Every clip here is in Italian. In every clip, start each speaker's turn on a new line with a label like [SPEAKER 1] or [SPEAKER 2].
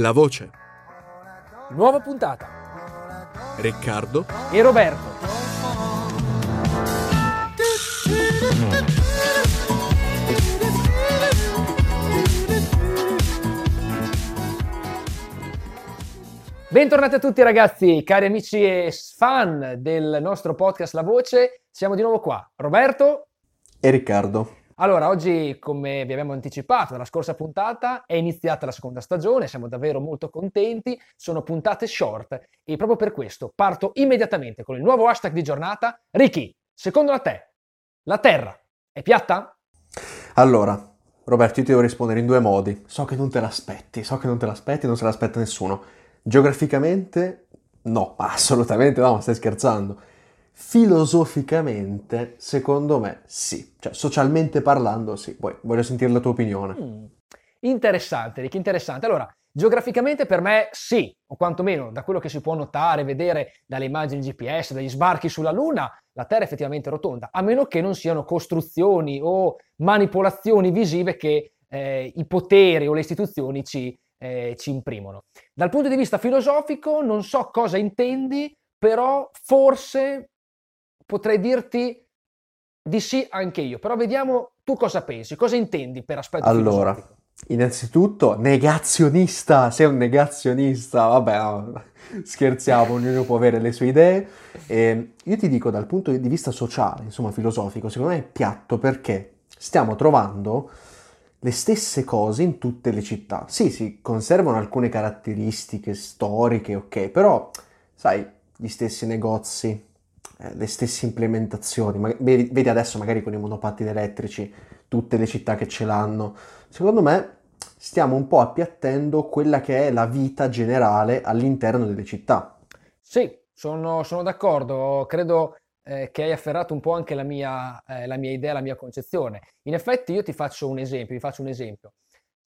[SPEAKER 1] La voce.
[SPEAKER 2] Nuova puntata.
[SPEAKER 1] Riccardo
[SPEAKER 2] E Roberto. Bentornati a tutti ragazzi, cari amici e fan del nostro podcast La Voce. Siamo di nuovo qua. Roberto,
[SPEAKER 3] E Riccardo.
[SPEAKER 2] Allora, oggi, come vi abbiamo anticipato nella scorsa puntata, è iniziata la seconda stagione, siamo davvero molto contenti, sono puntate short e proprio per questo parto immediatamente con il nuovo hashtag di giornata. Ricky, secondo te, la Terra è piatta?
[SPEAKER 3] Allora, Roberto, io ti devo rispondere in due modi. So che non te l'aspetti, so che non te l'aspetti, non se l'aspetta nessuno. Geograficamente, no, assolutamente no, stai scherzando. Filosoficamente, secondo me, sì. Cioè, socialmente parlando, sì. Poi voglio sentire la tua opinione.
[SPEAKER 2] Mm, Interessante, Ricky, interessante. Allora, geograficamente per me sì, o quantomeno da quello che si può notare, vedere dalle immagini GPS, dagli sbarchi sulla Luna, la Terra è effettivamente rotonda, a meno che non siano costruzioni o manipolazioni visive che eh, i poteri o le istituzioni ci, eh, ci imprimono. Dal punto di vista filosofico non so cosa intendi, però forse potrei dirti di sì anche io, però vediamo tu cosa pensi, cosa intendi per aspetto
[SPEAKER 3] Allora,
[SPEAKER 2] filosofico.
[SPEAKER 3] innanzitutto, negazionista, sei un negazionista, vabbè, no, scherziamo, ognuno può avere le sue idee. E io ti dico dal punto di vista sociale, insomma filosofico, secondo me è piatto perché stiamo trovando le stesse cose in tutte le città. Sì, si conservano alcune caratteristiche storiche, ok, però, sai, gli stessi negozi, eh, le stesse implementazioni, ma- vedi, adesso magari con i monopattini elettrici, tutte le città che ce l'hanno. Secondo me stiamo un po' appiattendo quella che è la vita generale all'interno delle città.
[SPEAKER 2] Sì, sono, sono d'accordo, credo eh, che hai afferrato un po' anche la mia, eh, la mia idea, la mia concezione. In effetti io ti faccio un esempio, faccio un esempio.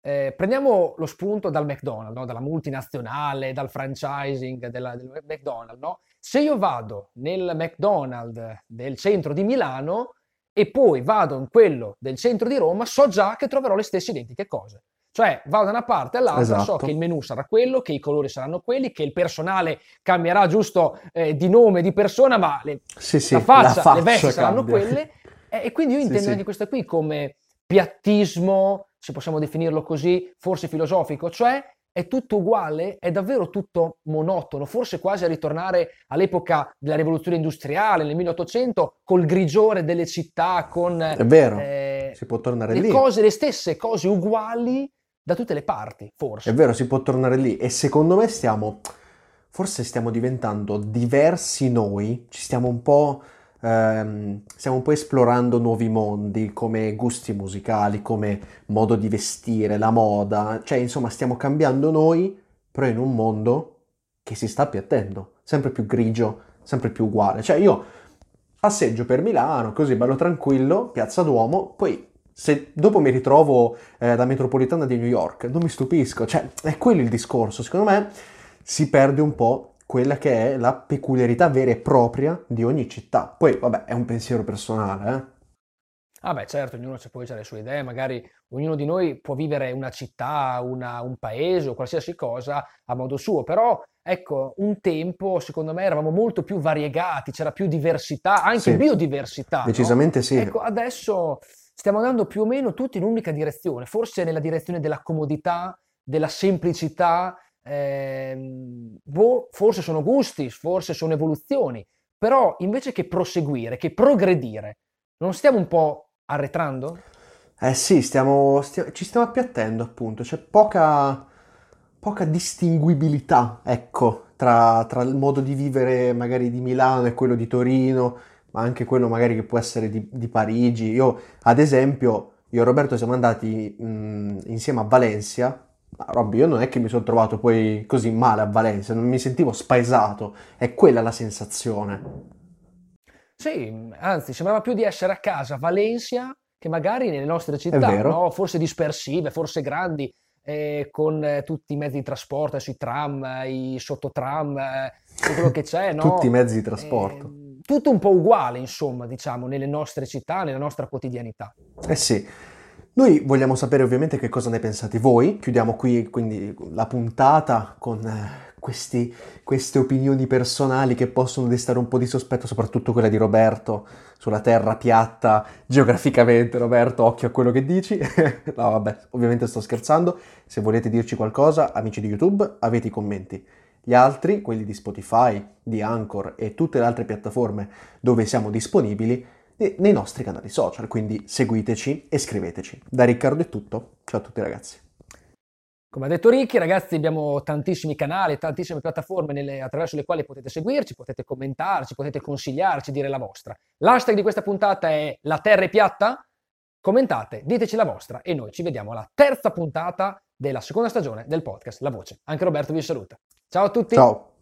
[SPEAKER 2] Eh, prendiamo lo spunto dal McDonald's, no? Dalla multinazionale, dal franchising della- del McDonald's, no? Se io vado nel McDonald's del centro di Milano e poi vado in quello del centro di Roma, so già che troverò le stesse identiche cose. Cioè, vado da una parte all'altra, so
[SPEAKER 3] Esatto.
[SPEAKER 2] che il menù sarà quello, che i colori saranno quelli, che il personale cambierà giusto eh, di nome, di persona, ma le,
[SPEAKER 3] Sì, sì,
[SPEAKER 2] la faccia,
[SPEAKER 3] la faccia
[SPEAKER 2] le vesti saranno
[SPEAKER 3] cambia.
[SPEAKER 2] quelle. E, e quindi io intendo
[SPEAKER 3] sì.
[SPEAKER 2] anche questa qui come piattismo, se possiamo definirlo così, forse filosofico, cioè è tutto uguale, è davvero tutto monotono, forse quasi a ritornare all'epoca della rivoluzione industriale nel 1800 col grigiore delle città, con
[SPEAKER 3] È vero,
[SPEAKER 2] eh,
[SPEAKER 3] si può tornare
[SPEAKER 2] le
[SPEAKER 3] lì.
[SPEAKER 2] cose, le stesse cose uguali da tutte le parti, forse.
[SPEAKER 3] È vero, si può tornare lì e secondo me stiamo, forse stiamo diventando diversi noi, ci stiamo un po', ehm, stiamo un po' esplorando nuovi mondi come gusti musicali, come modo di vestire, la moda, cioè insomma stiamo cambiando noi, però in un mondo che si sta appiattendo, sempre più grigio, sempre più uguale. Cioè io passeggio per Milano, così bello tranquillo, Piazza Duomo, poi se dopo mi ritrovo eh, la metropolitana di New York, non mi stupisco, cioè è quello il discorso, secondo me si perde un po' quella che è la peculiarità vera e propria di ogni città. Poi, vabbè, è un pensiero personale, eh.
[SPEAKER 2] Ah beh, certo, ognuno c'è poi c'ha le sue idee, magari ognuno di noi può vivere una città, una- un paese o qualsiasi cosa a modo suo, però ecco, un tempo secondo me eravamo molto più variegati, c'era più diversità, anche
[SPEAKER 3] Sì,
[SPEAKER 2] biodiversità, no?
[SPEAKER 3] decisamente sì.
[SPEAKER 2] Ecco, adesso stiamo andando più o meno tutti in un'unica direzione, forse nella direzione della comodità, della semplicità, ehm, boh, forse sono gusti, forse sono evoluzioni, però invece che proseguire, che progredire, non stiamo un po' arretrando?
[SPEAKER 3] Eh sì, stiamo, stia- ci stiamo appiattendo, appunto, c'è poca, poca distinguibilità, ecco, tra, tra il modo di vivere magari di Milano e quello di Torino, ma anche quello magari che può essere di, di Parigi. Io, ad esempio, io e Roberto siamo andati mh, insieme a Valencia, ma Robby, io non è che mi sono trovato poi così male a Valencia, non mi sentivo spaesato, è quella la sensazione.
[SPEAKER 2] Sì, anzi, sembrava più di essere a casa a Valencia che magari nelle nostre città, no? Forse dispersive, forse grandi, eh, con eh, tutti i mezzi di trasporto, adesso i tram, eh, i sottotram, eh, tutto quello che c'è, no?
[SPEAKER 3] Tutti i mezzi di trasporto.
[SPEAKER 2] Ehm, tutto un po' uguale, insomma, diciamo, nelle nostre città, nella nostra quotidianità.
[SPEAKER 3] Eh sì, Noi vogliamo sapere ovviamente che cosa ne pensate voi. Chiudiamo qui quindi la puntata con eh, questi, queste opinioni personali che possono destare un po' di sospetto, soprattutto quella di Roberto sulla terra piatta geograficamente. Roberto, occhio a quello che dici. no, vabbè, ovviamente sto scherzando. Se volete dirci qualcosa, amici di YouTube, avete i commenti. Gli altri, quelli di Spotify, di Anchor e tutte le altre piattaforme dove siamo disponibili, nei nostri canali social, quindi seguiteci e scriveteci. Da Riccardo è tutto, ciao a tutti ragazzi.
[SPEAKER 2] Come ha detto Ricky, ragazzi, abbiamo tantissimi canali, tantissime piattaforme nelle, attraverso le quali potete seguirci, potete commentarci, potete consigliarci, dire la vostra. L'hashtag di questa puntata è La Terra è piatta? Commentate, diteci la vostra e noi ci vediamo alla terza puntata della seconda stagione del podcast La Voce. Anche Roberto vi saluta. Ciao a tutti.
[SPEAKER 3] Ciao.